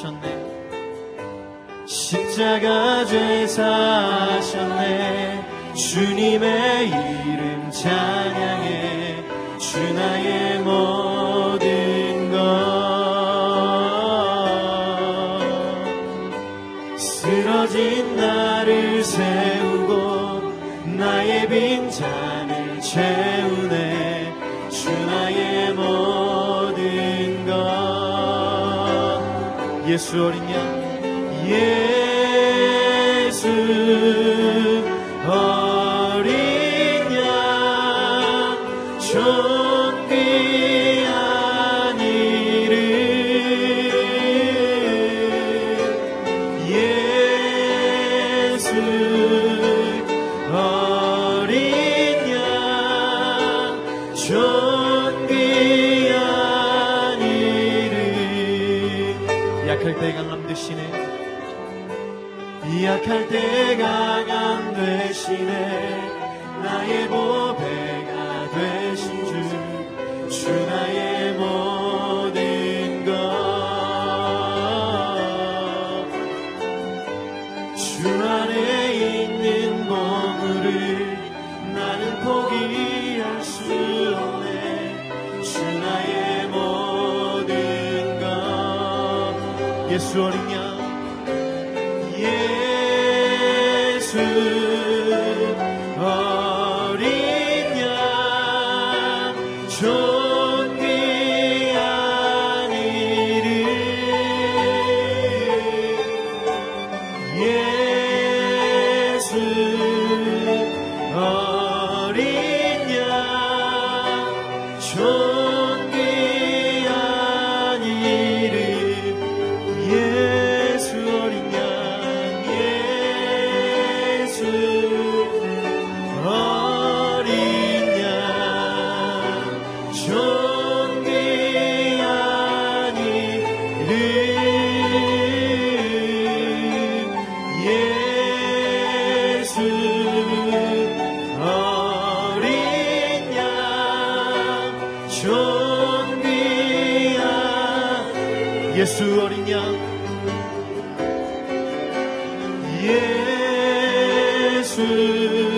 passionate. 예수 어린 양 예수 어린 양 존귀한 이름 예수 어린 양 약할 때 강함 되시네. 약할 때 강함 되시네. 나의 보 예수.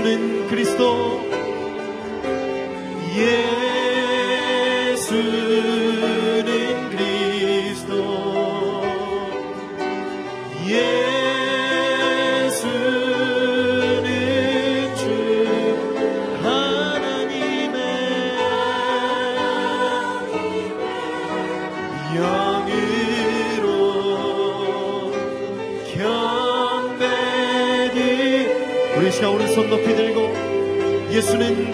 그 예수는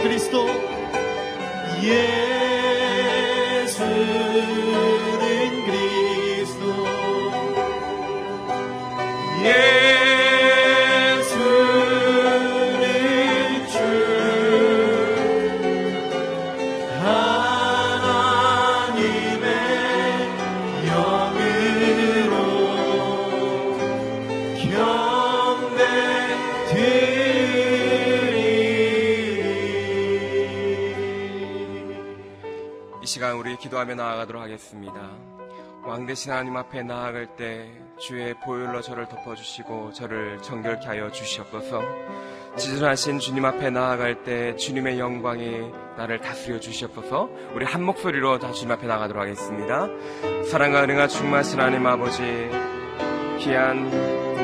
기도하며 나아가도록 하겠습니다. 왕 대신 하나님 앞에 나아갈 때 주의 보혈로 저를 덮어주시고 저를 정결케 하여 주시옵소서. 지존하신 주님 앞에 나아갈 때 주님의 영광이 나를 다스려 주시옵소서. 우리 한 목소리로 다 주님 앞에 나가도록 하겠습니다. 사랑과 은혜가 충만하신 하나님 아버지 귀한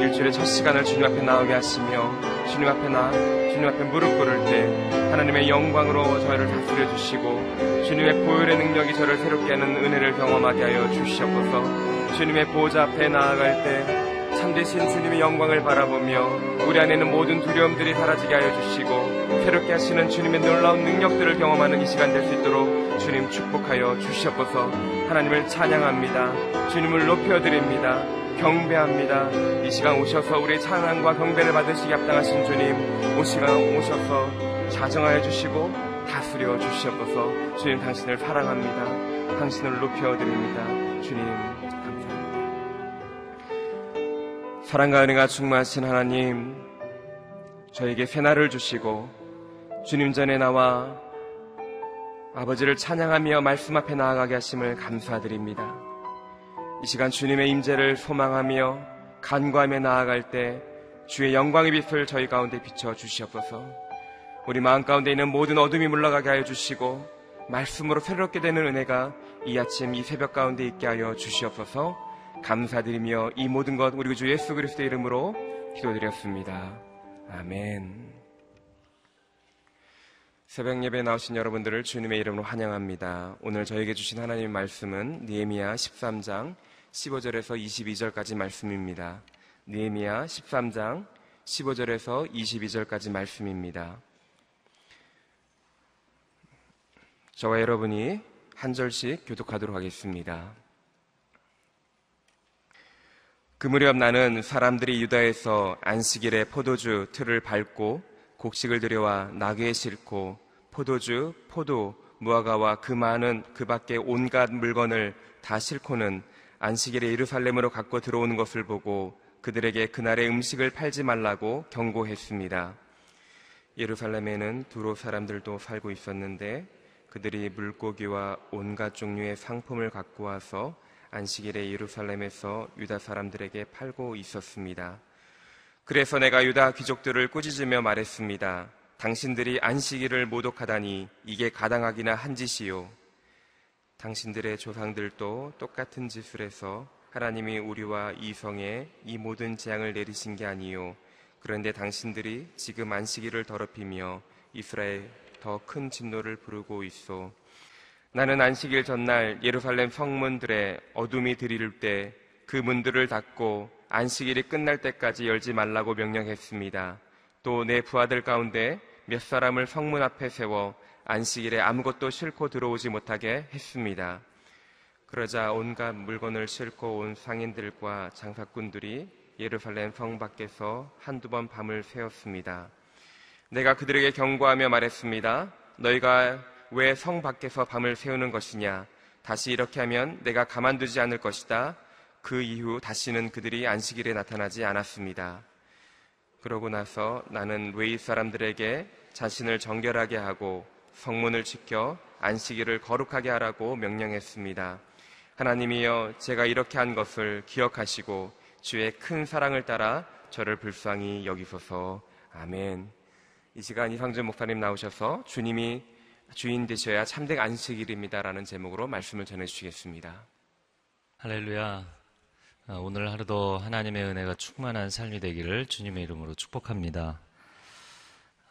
일주일의 첫 시간을 주님 앞에 나오게 하시며 주님 앞에 나 주님 앞에 무릎 꿇을 때 하나님의 영광으로 저를 다스려 주시고 주님의 보혈의 능력이 저를 새롭게 하는 은혜를 경험하게 하여 주시옵소서. 주님의 보호자 앞에 나아갈 때 참되신 주님의 영광을 바라보며 우리 안에 있는 모든 두려움들이 사라지게 하여 주시고 새롭게 하시는 주님의 놀라운 능력들을 경험하는 이 시간 될 수 있도록 주님 축복하여 주시옵소서. 하나님을 찬양합니다. 주님을 높여드립니다. 경배합니다. 이 시간 오셔서 우리의 찬양과 경배를 받으시기 합당하신 주님, 오 시간 오셔서 자정하여 주시고 다스려 주시옵소서. 주님 당신을 사랑합니다. 당신을 높여드립니다. 주님 감사합니다. 사랑과 은혜가 충만하신 하나님, 저에게 새날을 주시고 주님 전에 나와 아버지를 찬양하며 말씀 앞에 나아가게 하심을 감사드립니다. 이 시간 주님의 임재를 소망하며 간구하며 나아갈 때 주의 영광의 빛을 저희 가운데 비춰 주시옵소서. 우리 마음 가운데 있는 모든 어둠이 물러가게 하여 주시고 말씀으로 새롭게 되는 은혜가 이 아침 이 새벽 가운데 있게 하여 주시옵소서. 감사드리며 이 모든 것 우리 주 예수 그리스도의 이름으로 기도드렸습니다. 아멘. 새벽 예배에 나오신 여러분들을 주님의 이름으로 환영합니다. 오늘 저에게 주신 하나님의 말씀은 니에미야 13장 15절에서 22절까지 말씀입니다. 니에미야 13장 15절에서 22절까지 말씀입니다. 저와 여러분이 한 절씩 교독하도록 하겠습니다. 그 무렵 나는 사람들이 유다에서 안식일에 포도주 틀을 밟고 곡식을 들여와 나귀에 싣고 포도주, 포도, 무화과와 그 많은 그 밖에 온갖 물건을 다 싣고는 안식일에 예루살렘으로 갖고 들어오는 것을 보고 그들에게 그날의 음식을 팔지 말라고 경고했습니다. 예루살렘에는 두로 사람들도 살고 있었는데 그들이 물고기와 온갖 종류의 상품을 갖고 와서 안식일에 예루살렘에서 유다 사람들에게 팔고 있었습니다. 그래서 내가 유다 귀족들을 꾸짖으며 말했습니다. 당신들이 안식일을 모독하다니 이게 가당하기나 한 짓이요. 당신들의 조상들도 똑같은 짓을 해서 하나님이 우리와 이 성에 이 모든 재앙을 내리신 게 아니요. 그런데 당신들이 지금 안식일을 더럽히며 이스라엘 더 큰 진노를 부르고 있어. 나는 안식일 전날 예루살렘 성문들의 어둠이 들이를 때 그 문들을 닫고 안식일이 끝날 때까지 열지 말라고 명령했습니다. 또 내 부하들 가운데 몇 사람을 성문 앞에 세워 안식일에 아무것도 싣고 들어오지 못하게 했습니다. 그러자 온갖 물건을 싣고 온 상인들과 장사꾼들이 예루살렘 성 밖에서 한두 번 밤을 새웠습니다. 내가 그들에게 경고하며 말했습니다. 너희가 왜 성 밖에서 밤을 새우는 것이냐? 다시 이렇게 하면 내가 가만두지 않을 것이다. 그 이후 다시는 그들이 안식일에 나타나지 않았습니다. 그러고 나서 나는 웨이 사람들에게 자신을 정결하게 하고 성문을 지켜 안식일을 거룩하게 하라고 명령했습니다. 하나님이여 제가 이렇게 한 것을 기억하시고 주의 큰 사랑을 따라 저를 불쌍히 여기소서. 아멘. 이 시간 이상준 목사님 나오셔서 주님이 주인 되셔야 참된 안식일입니다라는 제목으로 말씀을 전해 주시겠습니다. 할렐루야. 아, 오늘 하루도 하나님의 은혜가 충만한 삶이 되기를 주님의 이름으로 축복합니다.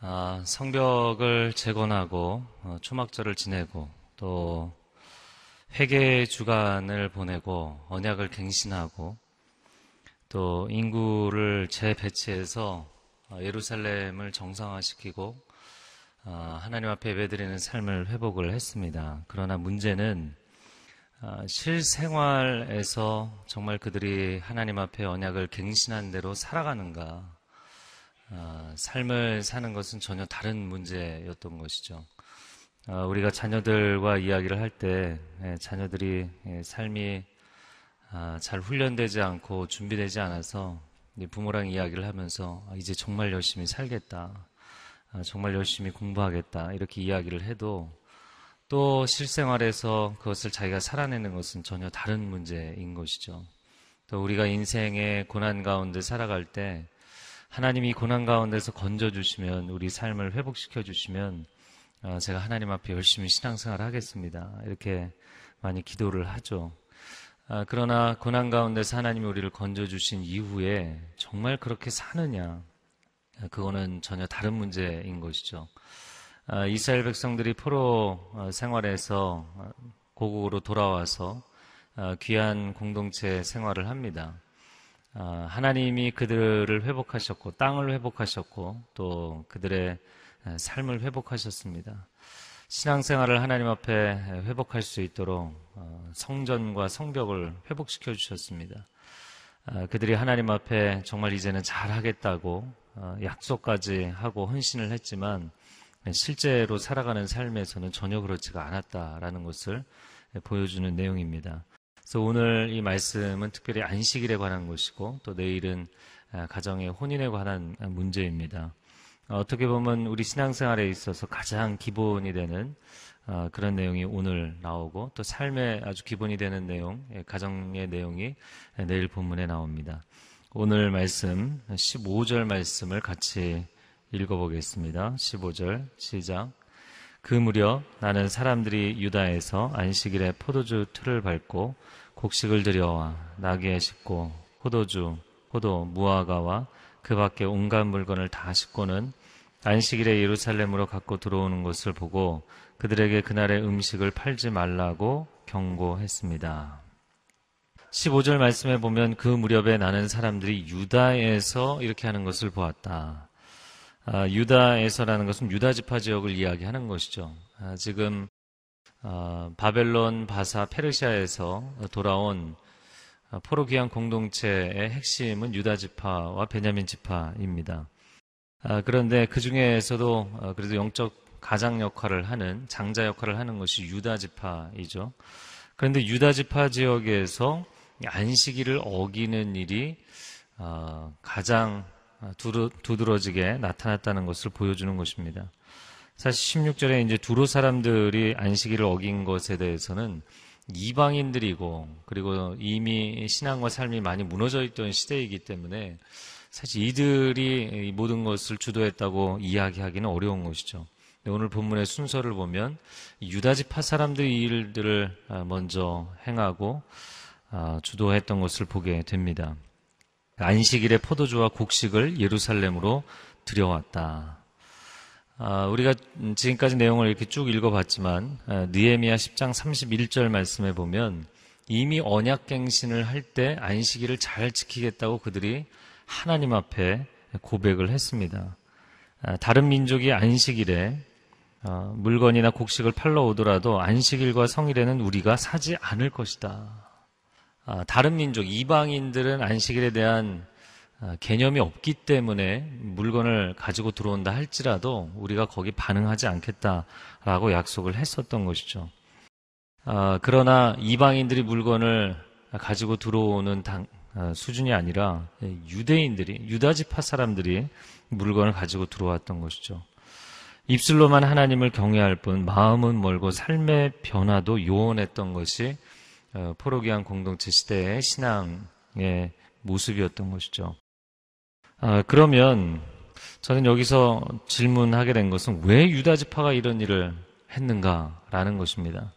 아, 성벽을 재건하고 어, 초막절을 지내고 또 회개 주간을 보내고 언약을 갱신하고 또 인구를 재배치해서 어, 예루살렘을 정상화시키고 어, 하나님 앞에 예배드리는 삶을 회복을 했습니다. 그러나 문제는 어, 실생활에서 정말 그들이 하나님 앞에 언약을 갱신한 대로 살아가는가, 어, 삶을 사는 것은 전혀 다른 문제였던 것이죠. 어, 우리가 자녀들과 이야기를 할 때 자녀들이 예, 삶이 아, 잘 훈련되지 않고 준비되지 않아서 부모랑 이야기를 하면서 아, 이제 정말 열심히 살겠다, 아, 정말 열심히 공부하겠다 이렇게 이야기를 해도 또 실생활에서 그것을 자기가 살아내는 것은 전혀 다른 문제인 것이죠. 또 우리가 인생의 고난 가운데 살아갈 때 하나님이 고난 가운데서 건져주시면 우리 삶을 회복시켜 주시면 어, 제가 하나님 앞에 열심히 신앙생활 하겠습니다. 이렇게 많이 기도를 하죠. 아, 그러나 고난 가운데서 하나님이 우리를 건져주신 이후에 정말 그렇게 사느냐? 그거는 전혀 다른 문제인 것이죠. 아, 이스라엘 백성들이 포로 어, 생활에서 어, 고국으로 돌아와서 어, 귀한 공동체 생활을 합니다. 아, 하나님이 그들을 회복하셨고 땅을 회복하셨고 또 그들의 삶을 회복하셨습니다. 신앙생활을 하나님 앞에 회복할 수 있도록 성전과 성벽을 회복시켜 주셨습니다. 아, 그들이 하나님 앞에 정말 이제는 잘하겠다고 약속까지 하고 헌신을 했지만 실제로 살아가는 삶에서는 전혀 그렇지가 않았다라는 것을 보여주는 내용입니다. 그래서 오늘 이 말씀은 특별히 안식일에 관한 것이고 또 내일은 가정의 혼인에 관한 문제입니다. 어떻게 보면 우리 신앙생활에 있어서 가장 기본이 되는 어, 그런 내용이 오늘 나오고 또 삶의 아주 기본이 되는 내용, 예, 가정의 내용이 내일 본문에 나옵니다. 오늘 말씀 15절 말씀을 같이 읽어보겠습니다. 15절 시작. 그 무렵 나는 사람들이 유다에서 안식일에 포도주 틀을 밟고 곡식을 들여와 나귀에 싣고 포도주, 포도, 무화과와 그 밖에 온갖 물건을 다 싣고는 안식일에 예루살렘으로 갖고 들어오는 것을 보고 그들에게 그날의 음식을 팔지 말라고 경고했습니다. 15절 말씀에 보면 그 무렵에 나는 사람들이 유다에서 이렇게 하는 것을 보았다. 아, 유다에서라는 것은 유다 지파 지역을 이야기하는 것이죠. 아, 지금 아, 바벨론, 바사, 페르시아에서 돌아온 아, 포로기한 공동체의 핵심은 유다 지파와 베냐민 지파입니다. 아, 그런데 그 중에서도 아, 그래도 영적 가장 역할을 하는 장자 역할을 하는 것이 유다 지파이죠. 그런데 유다 지파 지역에서 안식일을 어기는 일이 가장 아, 두드러지게 나타났다는 것을 보여주는 것입니다. 사실 16절에 이제 두로 사람들이 안식일을 어긴 것에 대해서는 이방인들이고 그리고 이미 신앙과 삶이 많이 무너져 있던 시대이기 때문에 사실 이들이 모든 것을 주도했다고 이야기하기는 어려운 것이죠. 오늘 본문의 순서를 보면 유다지파 사람들이 이 일들을 아, 먼저 행하고 아, 주도했던 것을 보게 됩니다. 안식일에 포도주와 곡식을 예루살렘으로 들여왔다. 아, 우리가 지금까지 내용을 이렇게 쭉 읽어봤지만 아, 느에미야 10장 31절 말씀에 보면 이미 언약갱신을 할 때 안식일을 잘 지키겠다고 그들이 하나님 앞에 고백을 했습니다. 아, 다른 민족이 안식일에 어, 물건이나 곡식을 팔러 오더라도 안식일과 성일에는 우리가 사지 않을 것이다. 아, 다른 민족, 이방인들은 안식일에 대한 아, 개념이 없기 때문에 물건을 가지고 들어온다 할지라도 우리가 거기 반응하지 않겠다라고 약속을 했었던 것이죠. 아, 그러나 이방인들이 물건을 가지고 들어오는 당, 아, 수준이 아니라 유대인들이 유다지파 사람들이 물건을 가지고 들어왔던 것이죠. 입술로만 하나님을 경외할 뿐 마음은 멀고 삶의 변화도 요원했던 것이 어, 포로기한 공동체 시대의 신앙의 모습이었던 것이죠. 아, 그러면 저는 여기서 질문하게 된 것은 왜 유다 지파가 이런 일을 했는가라는 것입니다.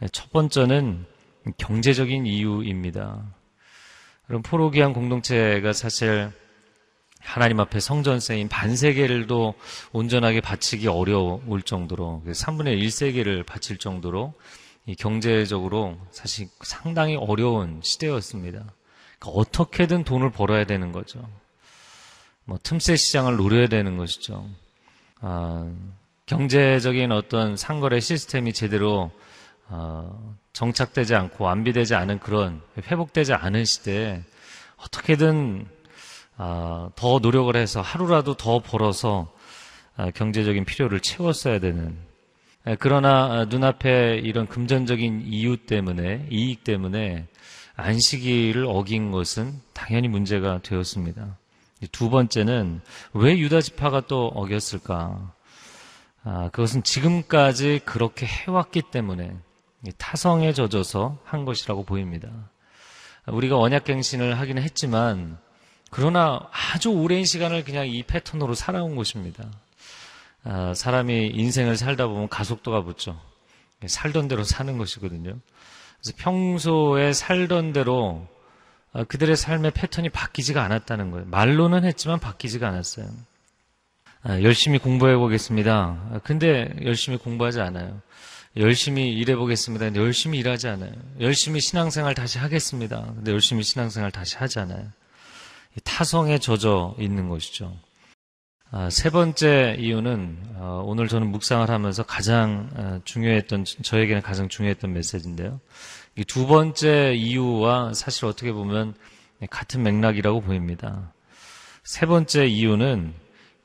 네, 첫 번째는 경제적인 이유입니다. 그럼 포로기한 공동체가 사실 하나님 앞에 성전세인 반세계를도 온전하게 바치기 어려울 정도로 3분의 1세계를 바칠 정도로 경제적으로 사실 상당히 어려운 시대였습니다. 그러니까 어떻게든 돈을 벌어야 되는 거죠. 뭐 틈새 시장을 노려야 되는 것이죠. 아, 경제적인 어떤 상거래 시스템이 제대로 어, 정착되지 않고 완비되지 않은 그런 회복되지 않은 시대에 어떻게든 아, 더 노력을 해서 하루라도 더 벌어서 아, 경제적인 필요를 채웠어야 되는 예, 그러나 눈앞에 이런 금전적인 이유 때문에 이익 때문에 안식일을 어긴 것은 당연히 문제가 되었습니다. 두 번째는 왜 유다 지파가 또 어겼을까? 아, 그것은 지금까지 그렇게 해왔기 때문에 타성에 젖어서 한 것이라고 보입니다. 우리가 언약갱신을 하기는 했지만 그러나 아주 오랜 시간을 그냥 이 패턴으로 살아온 것입니다. 아, 사람이 인생을 살다 보면 가속도가 붙죠. 살던 대로 사는 것이거든요. 그래서 평소에 살던 대로 어, 그들의 삶의 패턴이 바뀌지가 않았다는 거예요. 말로는 했지만 바뀌지가 않았어요. 아, 열심히 공부해 보겠습니다. 아, 근데 열심히 공부하지 않아요. 열심히 일해 보겠습니다. 근데 열심히 일하지 않아요. 열심히 신앙생활 다시 하겠습니다. 근데 열심히 신앙생활 다시 하지 않아요. 타성에 젖어 있는 것이죠. 아, 세 번째 이유는 어, 오늘 저는 묵상을 하면서 가장 중요했던 저에게는 가장 중요했던 메시지인데요. 두 번째 이유와 사실 어떻게 보면 같은 맥락이라고 보입니다. 세 번째 이유는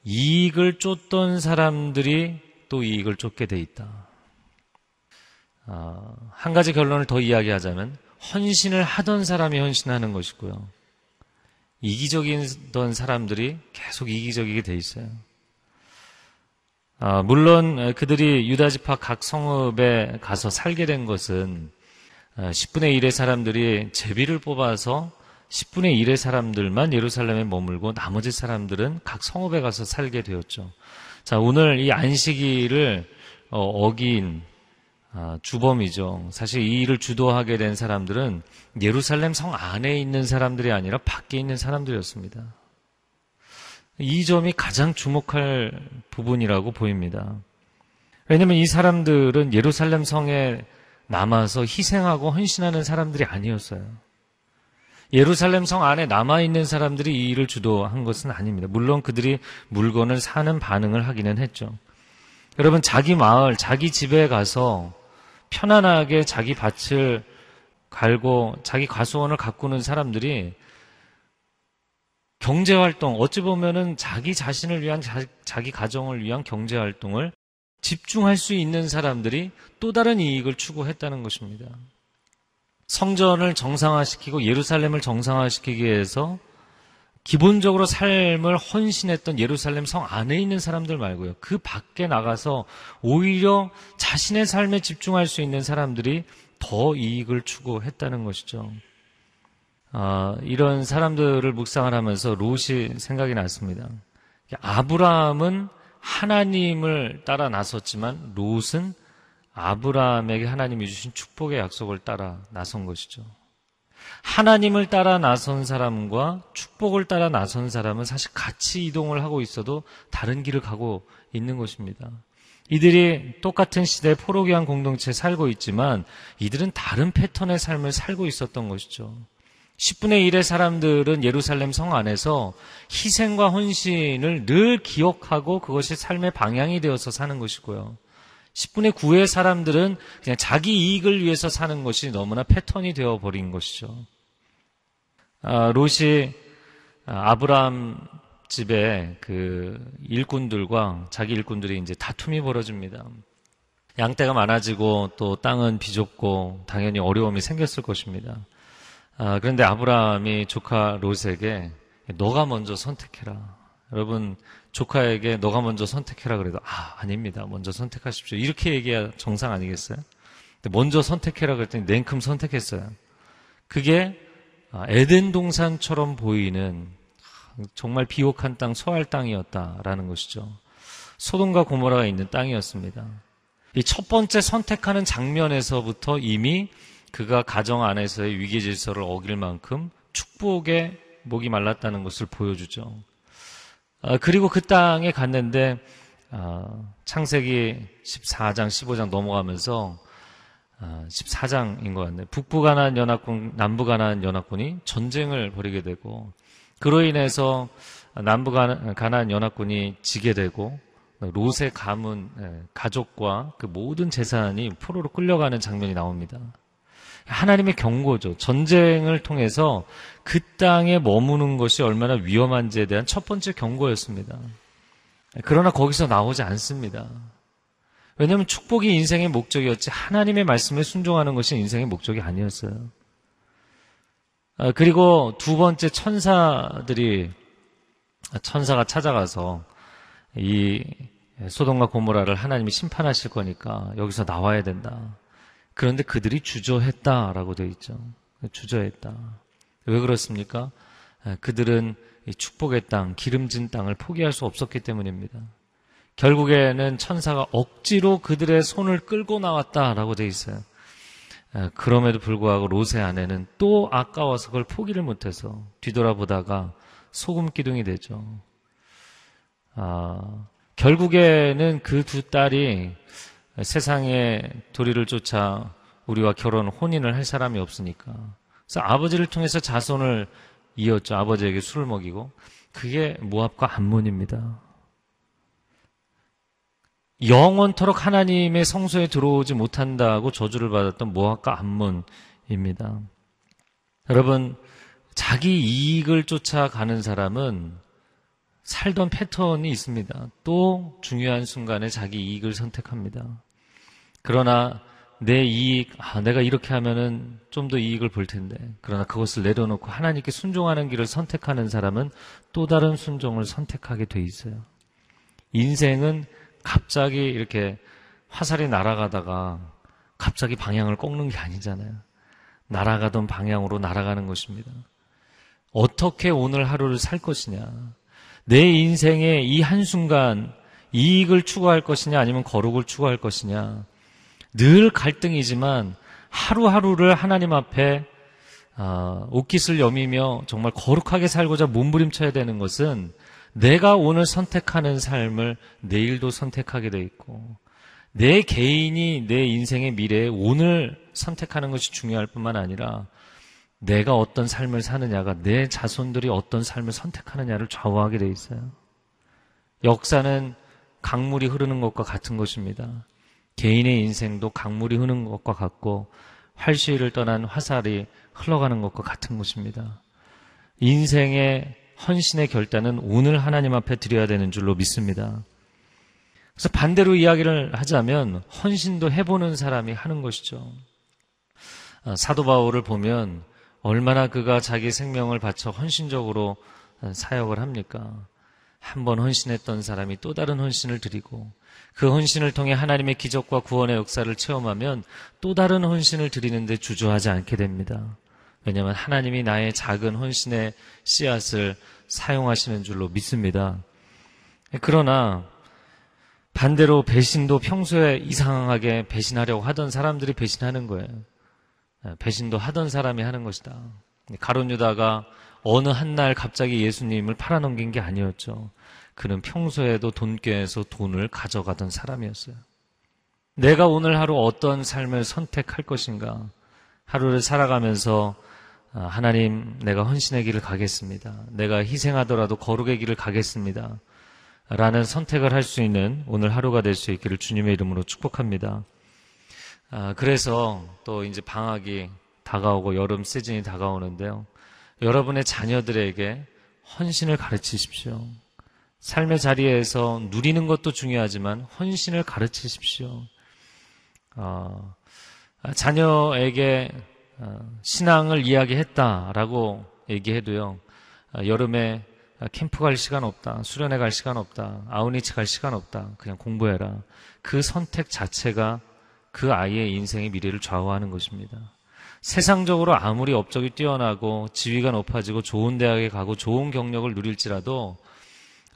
이익을 쫓던 사람들이 또 이익을 쫓게 돼 있다. 아, 한 가지 결론을 더 이야기하자면 헌신을 하던 사람이 헌신하는 것이고요. 이기적이던 사람들이 계속 이기적이게 돼 있어요. 아, 물론 그들이 유다지파 각 성읍에 가서 살게 된 것은 10분의 어, 1의 사람들이 제비를 뽑아서 10분의 1의 사람들만 예루살렘에 머물고 나머지 사람들은 각 성읍에 가서 살게 되었죠. 자, 오늘 이 안식일을 어, 어긴 아, 주범이죠. 사실 이 일을 주도하게 된 사람들은 예루살렘 성 안에 있는 사람들이 아니라 밖에 있는 사람들이었습니다. 이 점이 가장 주목할 부분이라고 보입니다. 왜냐하면 이 사람들은 예루살렘 성에 남아서 희생하고 헌신하는 사람들이 아니었어요. 예루살렘 성 안에 남아있는 사람들이 이 일을 주도한 것은 아닙니다. 물론 그들이 물건을 사는 반응을 하기는 했죠. 여러분, 자기 마을, 자기 집에 가서 편안하게 자기 밭을 갈고 자기 과수원을 가꾸는 사람들이 경제활동, 어찌 보면은 자기 자신을 위한, 자, 자기 가정을 위한 경제활동을 집중할 수 있는 사람들이 또 다른 이익을 추구했다는 것입니다. 성전을 정상화시키고 예루살렘을 정상화시키기 위해서 기본적으로 삶을 헌신했던 예루살렘 성 안에 있는 사람들 말고요. 그 밖에 나가서 오히려 자신의 삶에 집중할 수 있는 사람들이 더 이익을 추구했다는 것이죠. 아, 이런 사람들을 묵상을 하면서 롯이 생각이 났습니다. 아브라함은 하나님을 따라 나섰지만 롯은 아브라함에게 하나님이 주신 축복의 약속을 따라 나선 것이죠. 하나님을 따라 나선 사람과 축복을 따라 나선 사람은 사실 같이 이동을 하고 있어도 다른 길을 가고 있는 것입니다. 이들이 똑같은 시대에 포로기한 공동체에 살고 있지만 이들은 다른 패턴의 삶을 살고 있었던 것이죠. 10분의 1의 사람들은 예루살렘 성 안에서 희생과 헌신을 늘 기억하고 그것이 삶의 방향이 되어서 사는 것이고요. 10분의 9의 사람들은 그냥 자기 이익을 위해서 사는 것이 너무나 패턴이 되어 버린 것이죠. 아, 롯이 아, 아브라함 집에 그 일꾼들과 자기 일꾼들이 이제 다툼이 벌어집니다. 양떼가 많아지고 또 땅은 비좁고 당연히 어려움이 생겼을 것입니다. 아, 그런데 아브라함이 조카 롯에게 너가 먼저 선택해라. 여러분 조카에게 너가 먼저 선택해라 그래도 아 아닙니다. 먼저 선택하십시오. 이렇게 얘기해야 정상 아니겠어요? 근데 먼저 선택해라 그랬더니 냉큼 선택했어요. 그게 아, 에덴 동산처럼 보이는 정말 비옥한 땅, 소할 땅이었다라는 것이죠. 소돔과 고모라가 있는 땅이었습니다. 이 첫 번째 선택하는 장면에서부터 이미 그가 가정 안에서의 위기 질서를 어길 만큼 축복의 목이 말랐다는 것을 보여주죠. 아, 그리고 그 땅에 갔는데 아, 창세기 14장, 15장 넘어가면서 아, 14장인 것 같네요. 북부 가나안 연합군, 남부 가나안 연합군이 전쟁을 벌이게 되고 그로 인해서 남부 가나안 연합군이 지게 되고 롯의 가문 예, 가족과 그 모든 재산이 포로로 끌려가는 장면이 나옵니다. 하나님의 경고죠. 전쟁을 통해서 그 땅에 머무는 것이 얼마나 위험한지에 대한 첫 번째 경고였습니다. 그러나 거기서 나오지 않습니다. 왜냐하면 축복이 인생의 목적이었지 하나님의 말씀에 순종하는 것이 인생의 목적이 아니었어요. 아, 그리고 두 번째 천사들이 천사가 찾아가서 이 소돔과 고모라를 하나님이 심판하실 거니까 여기서 나와야 된다. 그런데 그들이 주저했다라고 되어 있죠. 주저했다. 왜 그렇습니까? 아, 그들은 이 축복의 땅, 기름진 땅을 포기할 수 없었기 때문입니다. 결국에는 천사가 억지로 그들의 손을 끌고 나왔다라고 되어 있어요. 아, 그럼에도 불구하고 롯의 아내는 또 아까워서 그걸 포기를 못해서 뒤돌아보다가 소금 기둥이 되죠. 아, 결국에는 그 두 딸이 세상의 도리를 쫓아 우리와 결혼, 혼인을 할 사람이 없으니까. 그래서 아버지를 통해서 자손을 이었죠. 아버지에게 술을 먹이고. 그게 모압과 암몬입니다. 영원토록 하나님의 성소에 들어오지 못한다고 저주를 받았던 모압과 암몬입니다. 여러분, 자기 이익을 쫓아가는 사람은 살던 패턴이 있습니다. 또 중요한 순간에 자기 이익을 선택합니다. 그러나 내 이익, 아, 내가 이렇게 하면은 좀 더 이익을 볼 텐데. 그러나 그것을 내려놓고 하나님께 순종하는 길을 선택하는 사람은 또 다른 순종을 선택하게 돼 있어요. 인생은 갑자기 이렇게 화살이 날아가다가 갑자기 방향을 꺾는 게 아니잖아요. 날아가던 방향으로 날아가는 것입니다. 어떻게 오늘 하루를 살 것이냐. 내 인생의 이 한순간 이익을 추구할 것이냐 아니면 거룩을 추구할 것이냐. 늘 갈등이지만 하루하루를 하나님 앞에 아, 옷깃을 여미며 정말 거룩하게 살고자 몸부림쳐야 되는 것은 내가 오늘 선택하는 삶을 내일도 선택하게 돼 있고 내 개인이 내 인생의 미래에 오늘 선택하는 것이 중요할 뿐만 아니라 내가 어떤 삶을 사느냐가 내 자손들이 어떤 삶을 선택하느냐를 좌우하게 돼 있어요. 역사는 강물이 흐르는 것과 같은 것입니다. 개인의 인생도 강물이 흐르는 것과 같고 활시위를 떠난 화살이 흘러가는 것과 같은 것입니다. 인생의 헌신의 결단은 오늘 하나님 앞에 드려야 되는 줄로 믿습니다. 그래서 반대로 이야기를 하자면 헌신도 해보는 사람이 하는 것이죠. 아, 사도 바울을 보면 얼마나 그가 자기 생명을 바쳐 헌신적으로 사역을 합니까? 한 번 헌신했던 사람이 또 다른 헌신을 드리고 그 헌신을 통해 하나님의 기적과 구원의 역사를 체험하면 또 다른 헌신을 드리는데 주저하지 않게 됩니다. 왜냐하면 하나님이 나의 작은 헌신의 씨앗을 사용하시는 줄로 믿습니다. 그러나 반대로 배신도 평소에 이상하게 배신하려고 하던 사람들이 배신하는 거예요. 배신도 하던 사람이 하는 것이다. 가론 유다가 어느 한 날 갑자기 예수님을 팔아넘긴 게 아니었죠. 그는 평소에도 돈꾀에서 돈을 가져가던 사람이었어요. 내가 오늘 하루 어떤 삶을 선택할 것인가? 하루를 살아가면서 아, 하나님, 내가 헌신의 길을 가겠습니다. 내가 희생하더라도 거룩의 길을 가겠습니다. 라는 선택을 할 수 있는 오늘 하루가 될 수 있기를 주님의 이름으로 축복합니다. 아, 그래서 또 이제 방학이 다가오고 여름 시즌이 다가오는데요. 여러분의 자녀들에게 헌신을 가르치십시오. 삶의 자리에서 누리는 것도 중요하지만 헌신을 가르치십시오. 어, 자녀에게 어, 신앙을 이야기했다라고 얘기해도요. 어, 여름에 캠프 갈 시간 없다. 수련회 갈 시간 없다. 아우니치 갈 시간 없다. 그냥 공부해라. 그 선택 자체가 그 아이의 인생의 미래를 좌우하는 것입니다. 세상적으로 아무리 업적이 뛰어나고 지위가 높아지고 좋은 대학에 가고 좋은 경력을 누릴지라도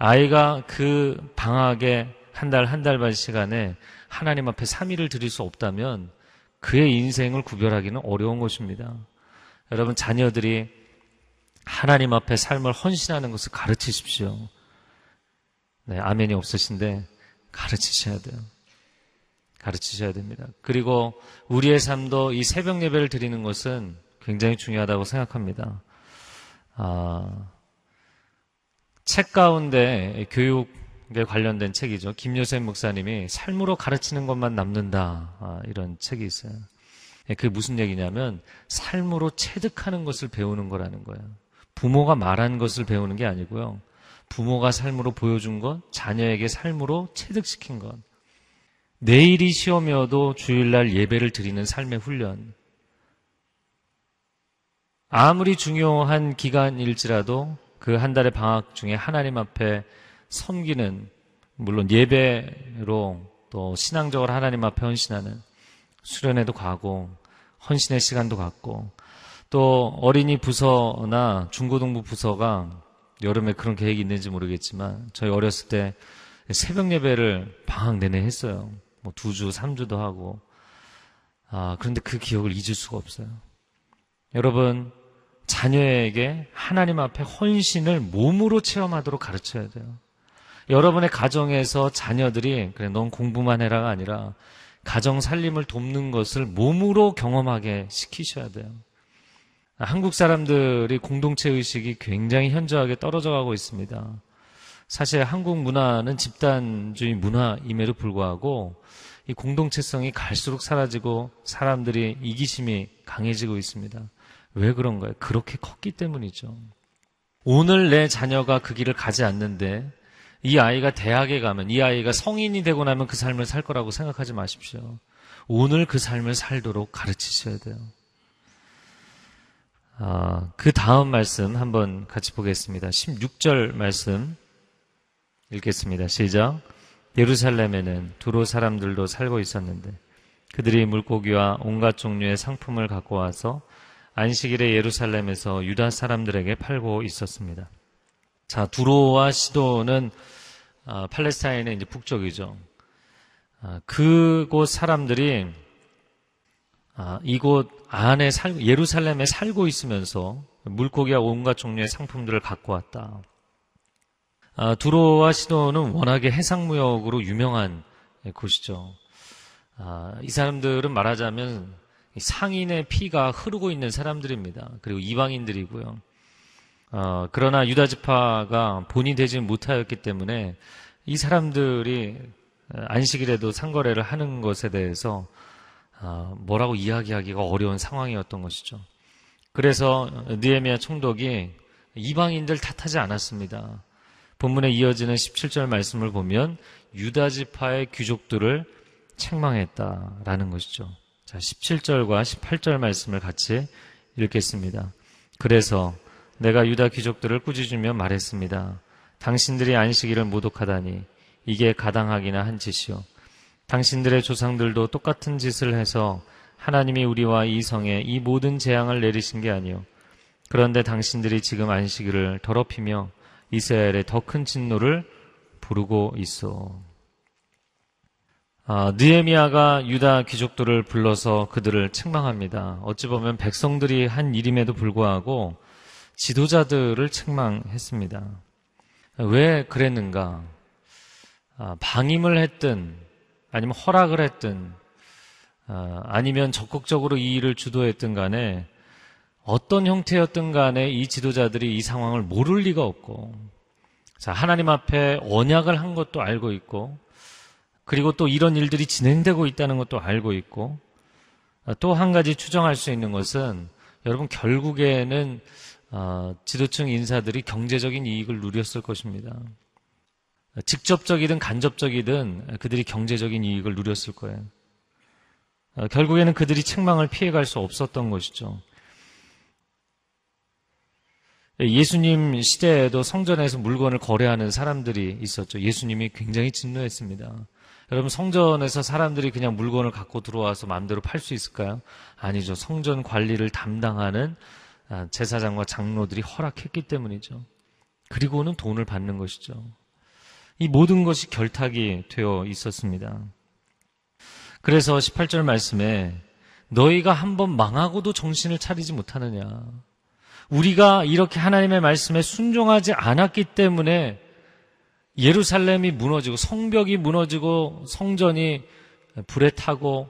아이가 그 방학에 한 달, 한 달반 시간에 하나님 앞에 3일을 드릴 수 없다면 그의 인생을 구별하기는 어려운 것입니다. 여러분, 자녀들이 하나님 앞에 삶을 헌신하는 것을 가르치십시오. 네, 아멘이 없으신데 가르치셔야 돼요. 가르치셔야 됩니다. 그리고 우리의 삶도 이 새벽 예배를 드리는 것은 굉장히 중요하다고 생각합니다. 아, 책 가운데 교육에 관련된 책이죠. 김요셉 목사님이 삶으로 가르치는 것만 남는다. 아, 이런 책이 있어요. 예, 그게 무슨 얘기냐면 삶으로 체득하는 것을 배우는 거라는 거예요. 부모가 말한 것을 배우는 게 아니고요. 부모가 삶으로 보여준 것, 자녀에게 삶으로 체득시킨 것. 내일이 시험이어도 주일날 예배를 드리는 삶의 훈련. 아무리 중요한 기간일지라도 그 한 달의 방학 중에 하나님 앞에 섬기는, 물론 예배로 또 신앙적으로 하나님 앞에 헌신하는 수련회도 가고, 헌신의 시간도 갖고, 또 어린이 부서나 중고등부 부서가 여름에 그런 계획이 있는지 모르겠지만, 저희 어렸을 때 새벽 예배를 방학 내내 했어요. 뭐 두 주, 삼 주도 하고. 아, 그런데 그 기억을 잊을 수가 없어요. 여러분, 자녀에게 하나님 앞에 헌신을 몸으로 체험하도록 가르쳐야 돼요. 여러분의 가정에서 자녀들이 그래 넌 공부만 해라가 아니라 가정 살림을 돕는 것을 몸으로 경험하게 시키셔야 돼요. 한국 사람들이 공동체 의식이 굉장히 현저하게 떨어져 가고 있습니다. 사실 한국 문화는 집단주의 문화임에도 불구하고 이 공동체성이 갈수록 사라지고 사람들이 이기심이 강해지고 있습니다. 왜 그런가요? 그렇게 컸기 때문이죠. 오늘 내 자녀가 그 길을 가지 않는데 이 아이가 대학에 가면 이 아이가 성인이 되고 나면 그 삶을 살 거라고 생각하지 마십시오. 오늘 그 삶을 살도록 가르치셔야 돼요. 아, 그 다음 말씀 한번 같이 보겠습니다. 16절 말씀 읽겠습니다. 시작. 예루살렘에는 두로 사람들도 살고 있었는데 그들이 물고기와 온갖 종류의 상품을 갖고 와서 안식일에 예루살렘에서 유다 사람들에게 팔고 있었습니다. 자, 두로와 시도는 아, 팔레스타인의 이제 북쪽이죠. 아, 그곳 사람들이 아, 이곳 안에 살, 예루살렘에 살고 있으면서 물고기와 온갖 종류의 상품들을 갖고 왔다. 아, 두로와 시도는 워낙에 해상무역으로 유명한 곳이죠. 아, 이 사람들은 말하자면 상인의 피가 흐르고 있는 사람들입니다. 그리고 이방인들이고요. 어, 그러나 유다 지파가 본이 되지 못하였기 때문에 이 사람들이 안식일에도 상거래를 하는 것에 대해서 어, 뭐라고 이야기하기가 어려운 상황이었던 것이죠. 그래서 느에미아 총독이 이방인들 탓하지 않았습니다. 본문에 이어지는 17절 말씀을 보면 유다 지파의 귀족들을 책망했다라는 것이죠. 자, 17절과 18절 말씀을 같이 읽겠습니다. 그래서 내가 유다 귀족들을 꾸짖으며 말했습니다. 당신들이 안식일을 모독하다니 이게 가당하기나 한 짓이요. 당신들의 조상들도 똑같은 짓을 해서 하나님이 우리와 이 성에 이 모든 재앙을 내리신 게 아니요. 그런데 당신들이 지금 안식일을 더럽히며 이스라엘의 더 큰 진노를 부르고 있어. 아, 느에미아가 유다 귀족들을 불러서 그들을 책망합니다. 어찌 보면 백성들이 한 일임에도 불구하고 지도자들을 책망했습니다. 왜 그랬는가? 아, 방임을 했든 아니면 허락을 했든 아, 아니면 적극적으로 이 일을 주도했든 간에 어떤 형태였든 간에 이 지도자들이 이 상황을 모를 리가 없고, 자, 하나님 앞에 언약을 한 것도 알고 있고, 그리고 또 이런 일들이 진행되고 있다는 것도 알고 있고, 또 한 가지 추정할 수 있는 것은 여러분 결국에는 어, 지도층 인사들이 경제적인 이익을 누렸을 것입니다. 직접적이든 간접적이든 그들이 경제적인 이익을 누렸을 거예요. 어, 결국에는 그들이 책망을 피해갈 수 없었던 것이죠. 예수님 시대에도 성전에서 물건을 거래하는 사람들이 있었죠. 예수님이 굉장히 진노했습니다. 여러분 성전에서 사람들이 그냥 물건을 갖고 들어와서 마음대로 팔 수 있을까요? 아니죠. 성전 관리를 담당하는 아, 제사장과 장로들이 허락했기 때문이죠. 그리고는 돈을 받는 것이죠. 이 모든 것이 결탁이 되어 있었습니다. 그래서 18절 말씀에 너희가 한번 망하고도 정신을 차리지 못하느냐. 우리가 이렇게 하나님의 말씀에 순종하지 않았기 때문에 예루살렘이 무너지고 성벽이 무너지고 성전이 불에 타고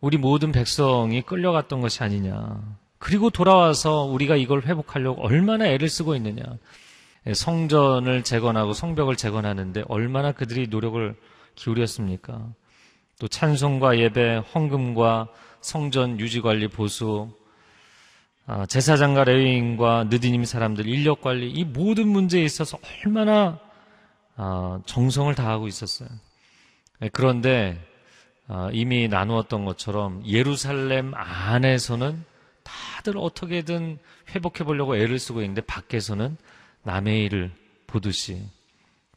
우리 모든 백성이 끌려갔던 것이 아니냐. 그리고 돌아와서 우리가 이걸 회복하려고 얼마나 애를 쓰고 있느냐. 성전을 재건하고 성벽을 재건하는데 얼마나 그들이 노력을 기울였습니까? 또 찬송과 예배, 헌금과 성전 유지 관리 보수, 아, 제사장과 레위인과 느디님 사람들 인력 관리 이 모든 문제에 있어서 얼마나 아, 정성을 다하고 있었어요. 예, 그런데 아, 이미 나누었던 것처럼 예루살렘 안에서는 다들 어떻게든 회복해 보려고 애를 쓰고 있는데 밖에서는 남의 일을 보듯이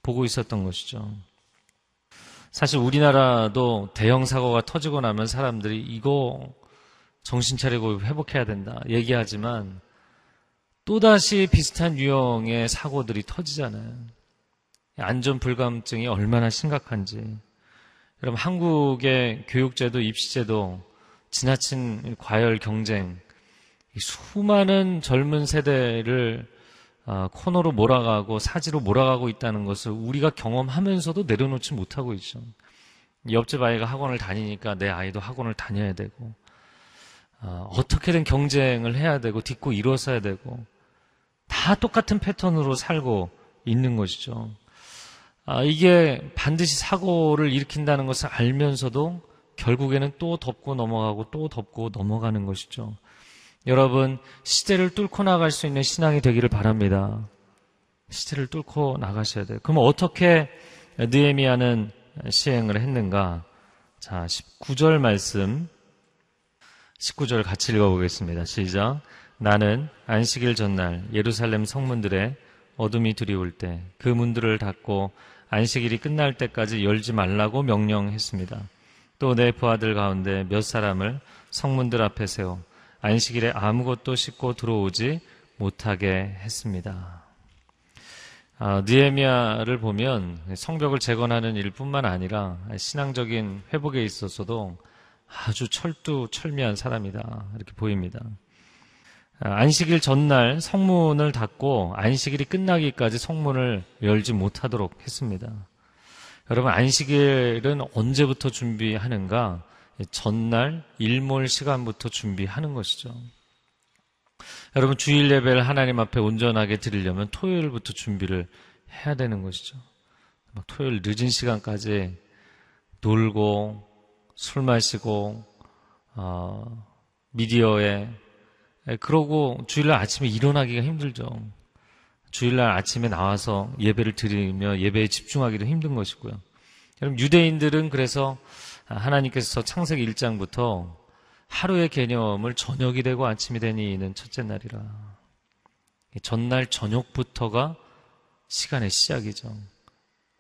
보고 있었던 것이죠. 사실 우리나라도 대형 사고가 터지고 나면 사람들이 이거 정신 차리고 회복해야 된다 얘기하지만 또다시 비슷한 유형의 사고들이 터지잖아요. 안전 불감증이 얼마나 심각한지. 여러분 한국의 교육제도 입시제도 지나친 과열 경쟁 수많은 젊은 세대를 어, 코너로 몰아가고 사지로 몰아가고 있다는 것을 우리가 경험하면서도 내려놓지 못하고 있죠. 옆집 아이가 학원을 다니니까 내 아이도 학원을 다녀야 되고 어, 어떻게든 경쟁을 해야 되고 딛고 일어서야 되고 다 똑같은 패턴으로 살고 있는 것이죠. 아, 이게 반드시 사고를 일으킨다는 것을 알면서도 결국에는 또 덮고 넘어가고 또 덮고 넘어가는 것이죠. 여러분, 시대를 뚫고 나갈 수 있는 신앙이 되기를 바랍니다. 시대를 뚫고 나가셔야 돼요. 그럼 어떻게 느에미아는 시행을 했는가? 자, 19절 말씀 19절 같이 읽어보겠습니다. 시작. 나는 안식일 전날 예루살렘 성문들의 어둠이 두려울 때 그 문들을 닫고 안식일이 끝날 때까지 열지 말라고 명령했습니다. 또 내 부하들 가운데 몇 사람을 성문들 앞에 세워 안식일에 아무것도 씻고 들어오지 못하게 했습니다. 아, 느에미아를 보면 성벽을 재건하는 일뿐만 아니라 신앙적인 회복에 있어서도 아주 철두 철미한 사람이다 이렇게 보입니다. 아, 안식일 전날 성문을 닫고 안식일이 끝나기까지 성문을 열지 못하도록 했습니다. 여러분 안식일은 언제부터 준비하는가? 전날 일몰 시간부터 준비하는 것이죠. 여러분 주일 예배를 하나님 앞에 온전하게 드리려면 토요일부터 준비를 해야 되는 것이죠. 토요일 늦은 시간까지 놀고 술 마시고 어, 미디어에 그러고 주일날 아침에 일어나기가 힘들죠. 주일날 아침에 나와서 예배를 드리며 예배에 집중하기도 힘든 것이고요. 여러분 유대인들은 그래서 하나님께서 창세기 1장부터 하루의 개념을 저녁이 되고 아침이 되니는 첫째 날이라. 전날 저녁부터가 시간의 시작이죠.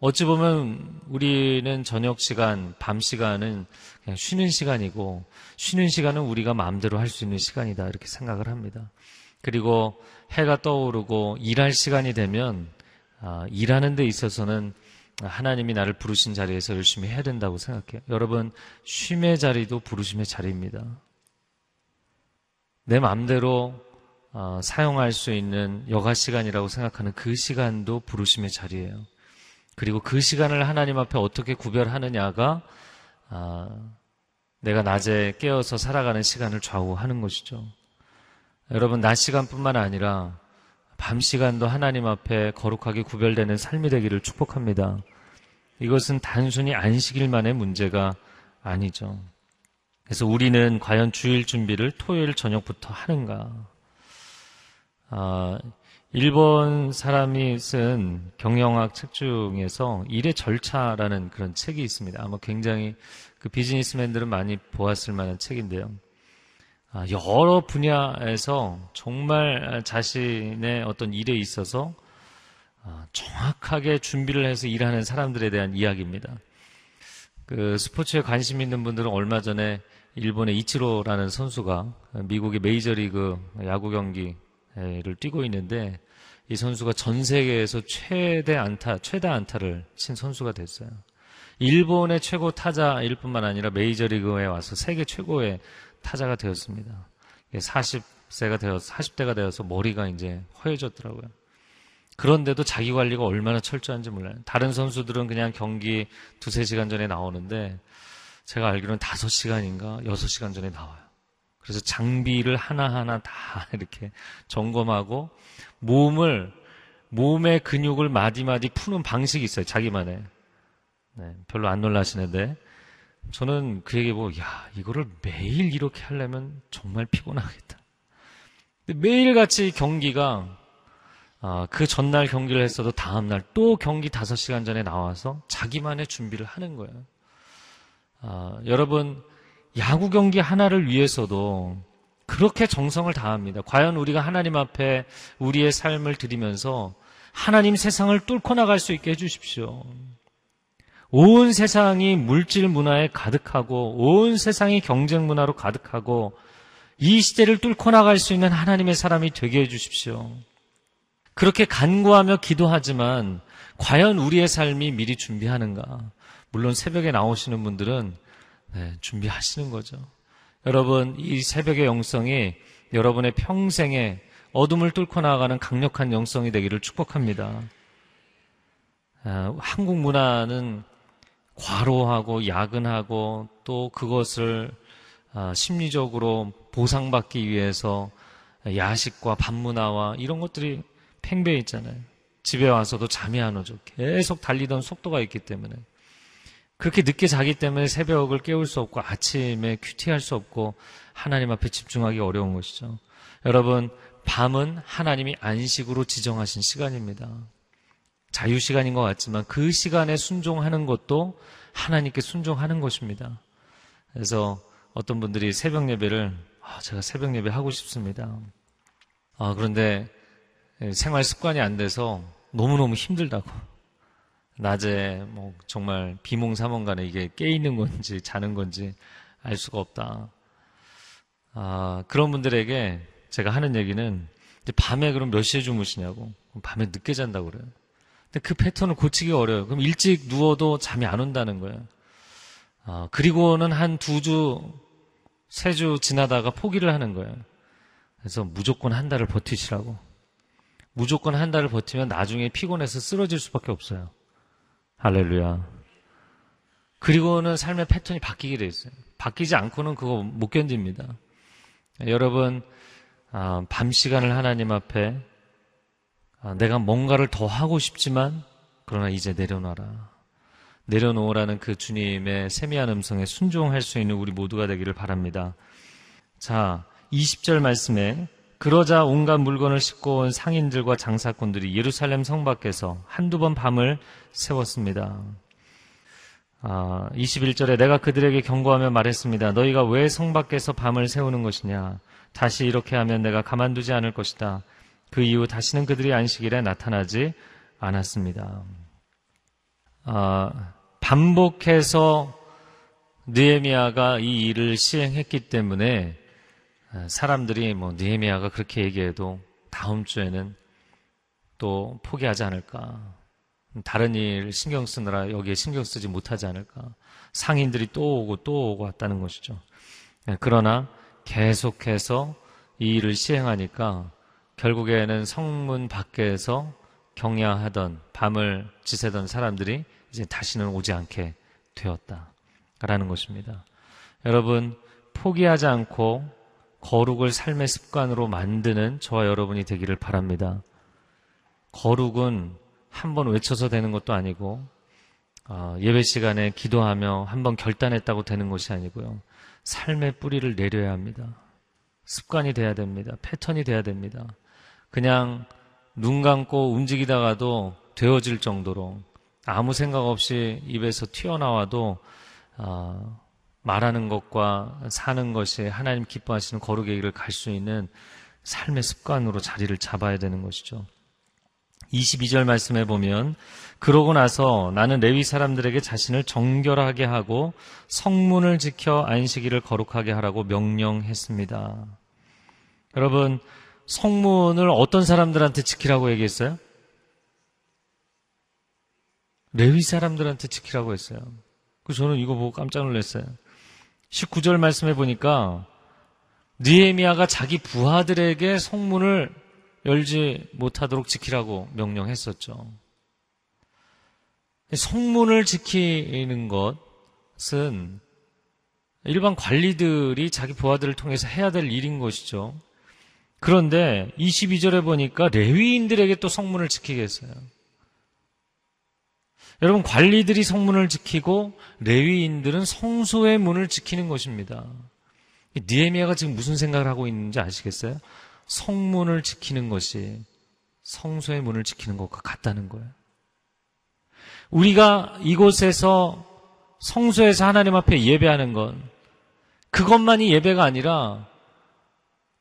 어찌 보면 우리는 저녁 시간, 밤 시간은 그냥 쉬는 시간이고, 쉬는 시간은 우리가 마음대로 할 수 있는 시간이다. 이렇게 생각을 합니다. 그리고 해가 떠오르고 일할 시간이 되면, 아, 일하는 데 있어서는 하나님이 나를 부르신 자리에서 열심히 해야 된다고 생각해요. 여러분, 쉼의 자리도 부르심의 자리입니다. 내 마음대로 어, 사용할 수 있는 여가 시간이라고 생각하는 그 시간도 부르심의 자리예요. 그리고 그 시간을 하나님 앞에 어떻게 구별하느냐가 어, 내가 낮에 깨어서 살아가는 시간을 좌우하는 것이죠. 여러분, 낮 시간뿐만 아니라 밤 시간도 하나님 앞에 거룩하게 구별되는 삶이 되기를 축복합니다. 이것은 단순히 안식일만의 문제가 아니죠. 그래서 우리는 과연 주일 준비를 토요일 저녁부터 하는가? 아, 일본 사람이 쓴 경영학 책 중에서 일의 절차라는 그런 책이 있습니다. 아마 굉장히 그 비즈니스맨들은 많이 보았을 만한 책인데요. 아, 여러 분야에서 정말 자신의 어떤 일에 있어서 아, 정확하게 준비를 해서 일하는 사람들에 대한 이야기입니다. 그 스포츠에 관심 있는 분들은 얼마 전에 일본의 이치로라는 선수가 미국의 메이저리그 야구 경기 를 뛰고 있는데 이 선수가 전 세계에서 최대 안타, 최다 안타를 친 선수가 됐어요. 일본의 최고 타자일 뿐만 아니라 메이저리그에 와서 세계 최고의 타자가 되었습니다. 40세가 되어서 40대가 되어서 머리가 이제 허해졌더라고요. 그런데도 자기 관리가 얼마나 철저한지 몰라요. 다른 선수들은 그냥 경기 두세 시간 전에 나오는데 제가 알기로는 다섯 시간인가 여섯 시간 전에 나와요. 그래서 장비를 하나하나 다 이렇게 점검하고 몸을 몸의 근육을 마디마디 푸는 방식이 있어요. 자기만의. 네, 별로 안 놀라시는데 저는 그 얘기 보고 야 이거를 매일 이렇게 하려면 정말 피곤하겠다. 매일 같이 경기가 아, 그 전날 경기를 했어도 다음날 또 경기 5시간 전에 나와서 자기만의 준비를 하는 거예요. 아, 여러분 야구 경기 하나를 위해서도 그렇게 정성을 다합니다. 과연 우리가 하나님 앞에 우리의 삶을 드리면서 하나님 세상을 뚫고 나갈 수 있게 해주십시오. 온 세상이 물질 문화에 가득하고 온 세상이 경쟁 문화로 가득하고 이 시대를 뚫고 나갈 수 있는 하나님의 사람이 되게 해주십시오. 그렇게 간구하며 기도하지만 과연 우리의 삶이 미리 준비하는가? 물론 새벽에 나오시는 분들은 네, 준비하시는 거죠. 여러분, 이 새벽의 영성이 여러분의 평생에 어둠을 뚫고 나아가는 강력한 영성이 되기를 축복합니다. 아, 한국 문화는 과로하고 야근하고 또 그것을 아, 심리적으로 보상받기 위해서 야식과 밤문화와 이런 것들이 팽배해 있잖아요. 집에 와서도 잠이 안 오죠. 계속 달리던 속도가 있기 때문에. 그렇게 늦게 자기 때문에 새벽을 깨울 수 없고 아침에 큐티할 수 없고 하나님 앞에 집중하기 어려운 것이죠. 여러분, 밤은 하나님이 안식으로 지정하신 시간입니다. 자유 시간인 것 같지만 그 시간에 순종하는 것도 하나님께 순종하는 것입니다. 그래서 어떤 분들이 새벽 예배를 아, 제가 새벽 예배 하고 싶습니다. 아, 그런데 생활 습관이 안 돼서 너무너무 힘들다고. 낮에 뭐 정말 비몽사몽간에 이게 깨 있는 건지 자는 건지 알 수가 없다. 아, 그런 분들에게 제가 하는 얘기는 밤에 그럼 몇 시에 주무시냐고. 밤에 늦게 잔다고 그래요. 근데 그 패턴을 고치기 어려워요. 그럼 일찍 누워도 잠이 안 온다는 거예요. 아, 그리고는 한 두 주, 세 주 지나다가 포기를 하는 거예요. 그래서 무조건 한 달을 버티시라고. 무조건 한 달을 버티면 나중에 피곤해서 쓰러질 수밖에 없어요. 할렐루야. 그리고는 삶의 패턴이 바뀌게 돼 있어요. 바뀌지 않고는 그거 못 견딥니다. 여러분, 아, 밤 시간을 하나님 앞에 아, 내가 뭔가를 더 하고 싶지만 그러나 이제 내려놔라. 내려놓으라는 그 주님의 세미한 음성에 순종할 수 있는 우리 모두가 되기를 바랍니다. 자, 20절 말씀에 그러자 온갖 물건을 싣고 온 상인들과 장사꾼들이 예루살렘 성 밖에서 한두 번 밤을 세웠습니다. 아, 21절에 내가 그들에게 경고하며 말했습니다. 너희가 왜 성 밖에서 밤을 세우는 것이냐? 다시 이렇게 하면 내가 가만두지 않을 것이다. 그 이후 다시는 그들이 안식일에 나타나지 않았습니다. 아, 반복해서 느에미아가 이 일을 시행했기 때문에 사람들이 뭐 느헤미야가 그렇게 얘기해도 다음 주에는 또 포기하지 않을까. 다른 일 신경 쓰느라 여기에 신경 쓰지 못하지 않을까. 상인들이 또 오고 또 오고 왔다는 것이죠. 네, 그러나 계속해서 이 일을 시행하니까 결국에는 성문 밖에서 경야하던 밤을 지새던 사람들이 이제 다시는 오지 않게 되었다라는 것입니다. 여러분 포기하지 않고 거룩을 삶의 습관으로 만드는 저와 여러분이 되기를 바랍니다. 거룩은 한 번 외쳐서 되는 것도 아니고 어, 예배 시간에 기도하며 한 번 결단했다고 되는 것이 아니고요. 삶의 뿌리를 내려야 합니다. 습관이 돼야 됩니다. 패턴이 돼야 됩니다. 그냥 눈 감고 움직이다가도 되어질 정도로 아무 생각 없이 입에서 튀어나와도 어, 말하는 것과 사는 것이 하나님 기뻐하시는 거룩의 길을 갈 수 있는 삶의 습관으로 자리를 잡아야 되는 것이죠. 22절 말씀에 보면 그러고 나서 나는 레위 사람들에게 자신을 정결하게 하고 성문을 지켜 안식일을 거룩하게 하라고 명령했습니다. 여러분 성문을 어떤 사람들한테 지키라고 얘기했어요? 레위 사람들한테 지키라고 했어요. 그 저는 이거 보고 깜짝 놀랐어요. 19절 말씀해 보니까 느헤미야가 자기 부하들에게 성문을 열지 못하도록 지키라고 명령했었죠. 성문을 지키는 것은 일반 관리들이 자기 부하들을 통해서 해야 될 일인 것이죠. 그런데 22절에 보니까 레위인들에게 또 성문을 지키게 했어요. 여러분 관리들이 성문을 지키고 레위인들은 성소의 문을 지키는 것입니다. 니에미아가 지금 무슨 생각을 하고 있는지 아시겠어요? 성문을 지키는 것이 성소의 문을 지키는 것과 같다는 거예요. 우리가 이곳에서 성소에서 하나님 앞에 예배하는 건 그것만이 예배가 아니라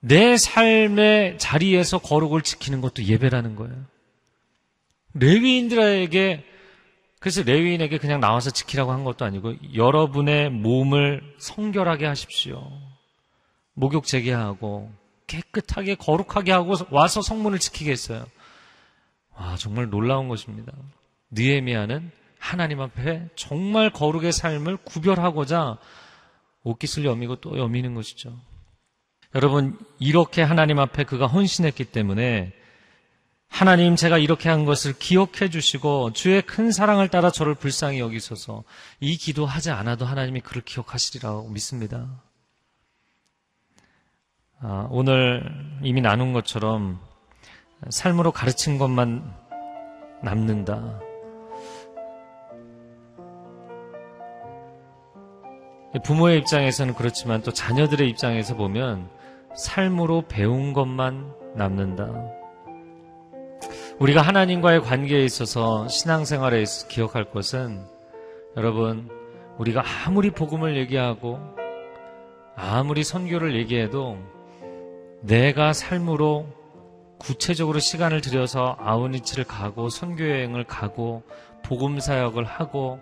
내 삶의 자리에서 거룩을 지키는 것도 예배라는 거예요. 레위인들에게 그래서 레위인에게 그냥 나와서 지키라고 한 것도 아니고 여러분의 몸을 성결하게 하십시오. 목욕 재개하고 깨끗하게 거룩하게 하고 와서 성문을 지키게 했어요. 와 정말 놀라운 것입니다. 느에미아는 하나님 앞에 정말 거룩의 삶을 구별하고자 옷깃을 여미고 또 여미는 것이죠. 여러분 이렇게 하나님 앞에 그가 헌신했기 때문에 하나님 제가 이렇게 한 것을 기억해 주시고 주의 큰 사랑을 따라 저를 불쌍히 여기소서 이 기도하지 않아도 하나님이 그를 기억하시리라고 믿습니다. 아, 오늘 이미 나눈 것처럼 삶으로 가르친 것만 남는다. 부모의 입장에서는 그렇지만 또 자녀들의 입장에서 보면 삶으로 배운 것만 남는다. 우리가 하나님과의 관계에 있어서 신앙생활에 있어서 기억할 것은 여러분 우리가 아무리 복음을 얘기하고 아무리 선교를 얘기해도 내가 삶으로 구체적으로 시간을 들여서 아우니치를 가고 선교여행을 가고 복음 사역을 하고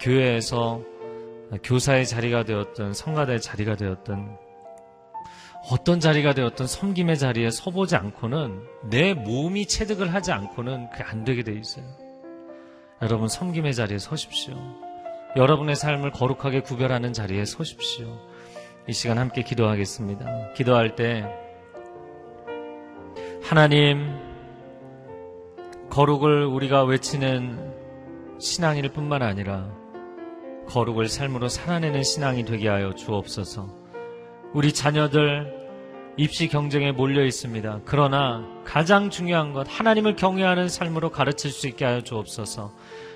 교회에서 교사의 자리가 되었던 성가대의 자리가 되었던 어떤 자리가 되었던 섬김의 자리에 서보지 않고는 내 몸이 체득을 하지 않고는 그게 안 되게 돼 있어요. 여러분 섬김의 자리에 서십시오. 여러분의 삶을 거룩하게 구별하는 자리에 서십시오. 이 시간 함께 기도하겠습니다. 기도할 때 하나님 거룩을 우리가 외치는 신앙일 뿐만 아니라 거룩을 삶으로 살아내는 신앙이 되게 하여 주옵소서. 우리 자녀들 입시 경쟁에 몰려 있습니다. 그러나 가장 중요한 것 하나님을 경외하는 삶으로 가르칠 수 있게 하여 주옵소서.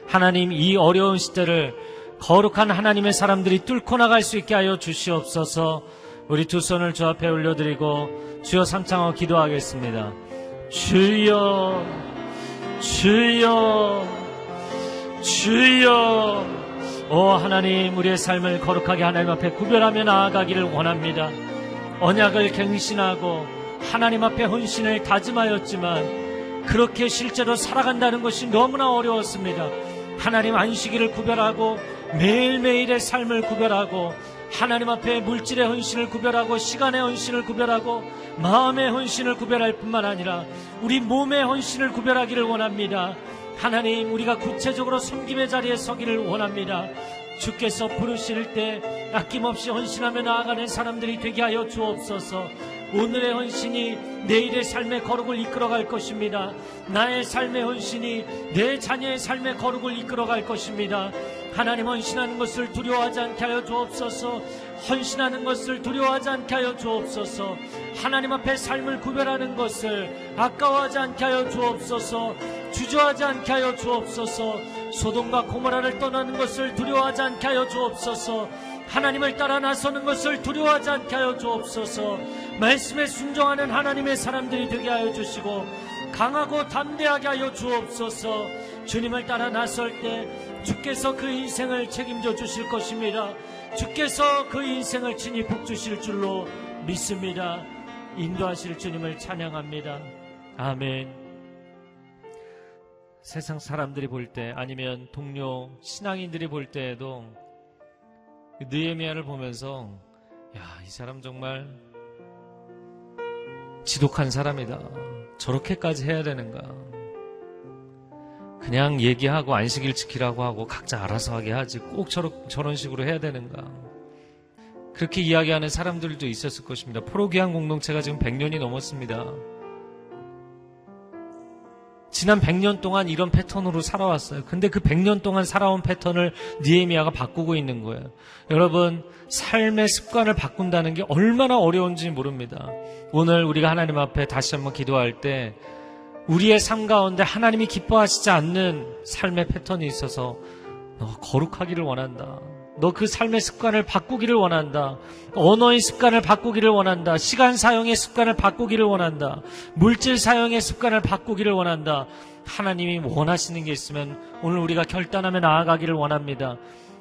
하나님 이 어려운 시대를 거룩한 하나님의 사람들이 뚫고 나갈 수 있게 하여 주시옵소서. 우리 두 손을 주 앞에 올려드리고 주여 삼창어 기도하겠습니다. 주여, 주여, 주여. 오 하나님 우리의 삶을 거룩하게 하나님 앞에 구별하며 나아가기를 원합니다. 언약을 갱신하고 하나님 앞에 헌신을 다짐하였지만 그렇게 실제로 살아간다는 것이 너무나 어려웠습니다. 하나님 안식일을 구별하고 매일매일의 삶을 구별하고 하나님 앞에 물질의 헌신을 구별하고 시간의 헌신을 구별하고 마음의 헌신을 구별할 뿐만 아니라 우리 몸의 헌신을 구별하기를 원합니다. 하나님 우리가 구체적으로 섬김의 자리에 서기를 원합니다. 주께서 부르실 때 아낌없이 헌신하며 나아가는 사람들이 되게 하여 주옵소서. 오늘의 헌신이 내일의 삶의 거룩을 이끌어갈 것입니다. 나의 삶의 헌신이 내 자녀의 삶의 거룩을 이끌어갈 것입니다. 하나님 헌신하는 것을 두려워하지 않게 하여 주옵소서. 헌신하는 것을 두려워하지 않게 하여 주옵소서. 하나님 앞에 삶을 구별하는 것을 아까워하지 않게 하여 주옵소서. 주저하지 않게 하여 주옵소서. 소돔과 고모라를 떠나는 것을 두려워하지 않게 하여 주옵소서. 하나님을 따라 나서는 것을 두려워하지 않게 하여 주옵소서. 말씀에 순종하는 하나님의 사람들이 되게 하여 주시고 강하고 담대하게 하여 주옵소서 주님을 따라 나설 때 주께서 그 인생을 책임져 주실 것입니다. 주께서 그 인생을 친히 복주실 줄로 믿습니다. 인도하실 주님을 찬양합니다. 아멘. 세상 사람들이 볼 때 아니면 동료 신앙인들이 볼 때에도 느헤미야를 보면서 야, 이 사람 정말 지독한 사람이다. 저렇게까지 해야 되는가? 그냥 얘기하고 안식일 지키라고 하고 각자 알아서 하게 하지 꼭 저러, 저런 식으로 해야 되는가? 그렇게 이야기하는 사람들도 있었을 것입니다. 프로기한 공동체가 지금 100년이 넘었습니다. 지난 100년 동안 이런 패턴으로 살아왔어요. 근데 그 100년 동안 살아온 패턴을 니에미아가 바꾸고 있는 거예요. 여러분, 삶의 습관을 바꾼다는 게 얼마나 어려운지 모릅니다. 오늘 우리가 하나님 앞에 다시 한번 기도할 때 우리의 삶 가운데 하나님이 기뻐하시지 않는 삶의 패턴이 있어서 너 거룩하기를 원한다. 너 그 삶의 습관을 바꾸기를 원한다. 언어의 습관을 바꾸기를 원한다. 시간 사용의 습관을 바꾸기를 원한다. 물질 사용의 습관을 바꾸기를 원한다. 하나님이 원하시는 게 있으면 오늘 우리가 결단하며 나아가기를 원합니다.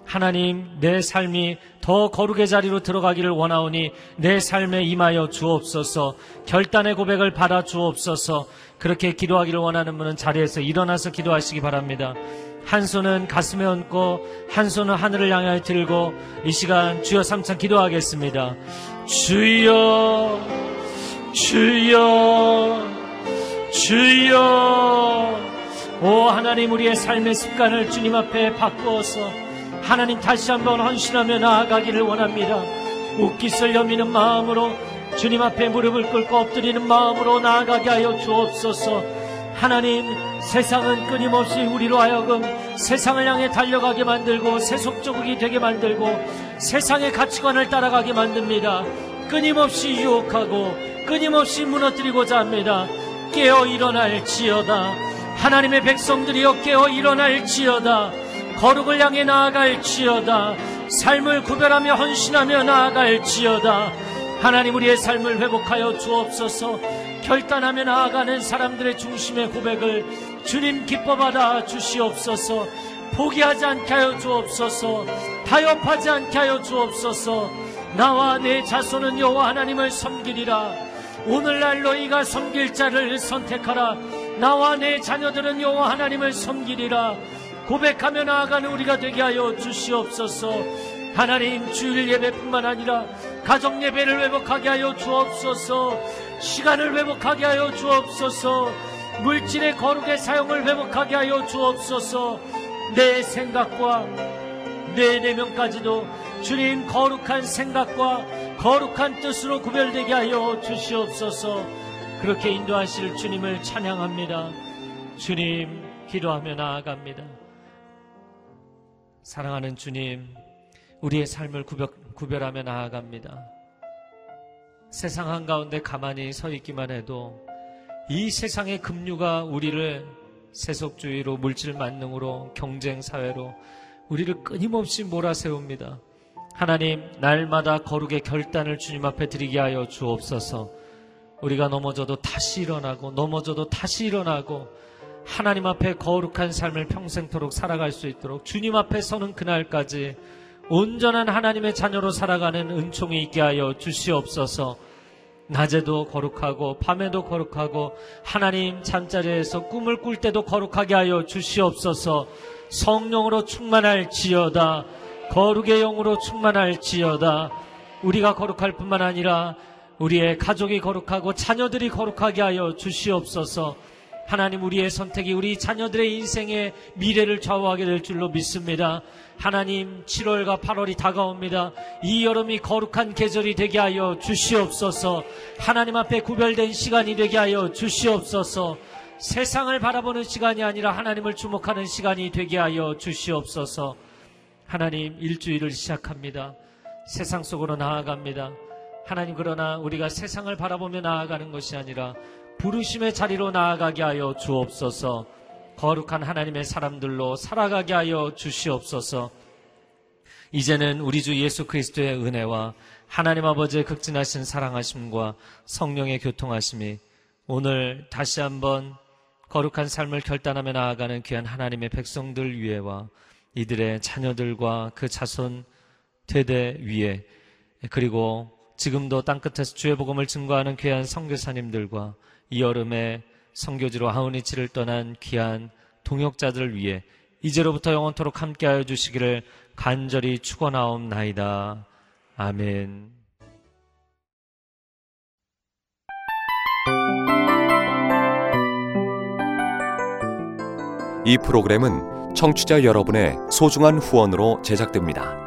하나님, 내 삶이 더 거룩의 자리로 들어가기를 원하오니 내 삶에 임하여 주옵소서. 결단의 고백을 받아 주옵소서. 그렇게 기도하기를 원하는 분은 자리에서 일어나서 기도하시기 바랍니다. 한 손은 가슴에 얹고 한 손은 하늘을 향하여 들고 이 시간 주여 삼창 기도하겠습니다. 주여 주여 주여 오 하나님 우리의 삶의 습관을 주님 앞에 바꾸어서 하나님 다시 한번 헌신하며 나아가기를 원합니다. 웃깃을 여미는 마음으로 주님 앞에 무릎을 꿇고 엎드리는 마음으로 나아가게 하여 주옵소서. 하나님 세상은 끊임없이 우리로 하여금 세상을 향해 달려가게 만들고 세속적이 되게 만들고 세상의 가치관을 따라가게 만듭니다. 끊임없이 유혹하고 끊임없이 무너뜨리고자 합니다. 깨어 일어날지어다. 하나님의 백성들이여 깨어 일어날지어다. 거룩을 향해 나아갈지어다. 삶을 구별하며 헌신하며 나아갈지어다. 하나님 우리의 삶을 회복하여 주옵소서. 결단하며 나아가는 사람들의 중심의 고백을 주님 기뻐받아 주시옵소서. 포기하지 않게 하여 주옵소서. 타협하지 않게 하여 주옵소서. 나와 내 자손은 여호와 하나님을 섬기리라. 오늘날 너희가 섬길 자를 선택하라. 나와 내 자녀들은 여호와 하나님을 섬기리라. 고백하며 나아가는 우리가 되게 하여 주시옵소서. 하나님 주일 예배뿐만 아니라 가정 예배를 회복하게 하여 주옵소서. 시간을 회복하게 하여 주옵소서. 물질의 거룩의 사용을 회복하게 하여 주옵소서. 내 생각과 내 내면까지도 주님 거룩한 생각과 거룩한 뜻으로 구별되게 하여 주시옵소서. 그렇게 인도하실 주님을 찬양합니다. 주님 기도하며 나아갑니다. 사랑하는 주님, 우리의 삶을 구별, 구별하며 나아갑니다. 세상 한가운데 가만히 서 있기만 해도 이 세상의 급류가 우리를 세속주의로 물질 만능으로 경쟁 사회로 우리를 끊임없이 몰아세웁니다. 하나님, 날마다 거룩의 결단을 주님 앞에 드리게 하여 주옵소서. 우리가 넘어져도 다시 일어나고 넘어져도 다시 일어나고 하나님 앞에 거룩한 삶을 평생토록 살아갈 수 있도록 주님 앞에 서는 그날까지 온전한 하나님의 자녀로 살아가는 은총이 있게 하여 주시옵소서. 낮에도 거룩하고 밤에도 거룩하고 하나님 잠자리에서 꿈을 꿀 때도 거룩하게 하여 주시옵소서. 성령으로 충만할 지어다. 거룩의 영으로 충만할 지어다. 우리가 거룩할 뿐만 아니라 우리의 가족이 거룩하고 자녀들이 거룩하게 하여 주시옵소서. 하나님 우리의 선택이 우리 자녀들의 인생의 미래를 좌우하게 될 줄로 믿습니다. 하나님 7월과 8월이 다가옵니다. 이 여름이 거룩한 계절이 되게 하여 주시옵소서. 하나님 앞에 구별된 시간이 되게 하여 주시옵소서. 세상을 바라보는 시간이 아니라 하나님을 주목하는 시간이 되게 하여 주시옵소서. 하나님 일주일을 시작합니다. 세상 속으로 나아갑니다. 하나님 그러나 우리가 세상을 바라보며 나아가는 것이 아니라 부르심의 자리로 나아가게 하여 주옵소서. 거룩한 하나님의 사람들로 살아가게 하여 주시옵소서. 이제는 우리 주 예수 그리스도의 은혜와 하나님 아버지의 극진하신 사랑하심과 성령의 교통하심이 오늘 다시 한번 거룩한 삶을 결단하며 나아가는 귀한 하나님의 백성들 위에와 이들의 자녀들과 그 자손 대대 위에 그리고 지금도 땅끝에서 주의 복음을 증거하는 귀한 선교사님들과 이 여름에 선교지로 하우니치를 떠난 귀한 동역자들을 위해 이제로부터 영원토록 함께하여 주시기를 간절히 축원하옵나이다. 아멘. 이 프로그램은 청취자 여러분의 소중한 후원으로 제작됩니다.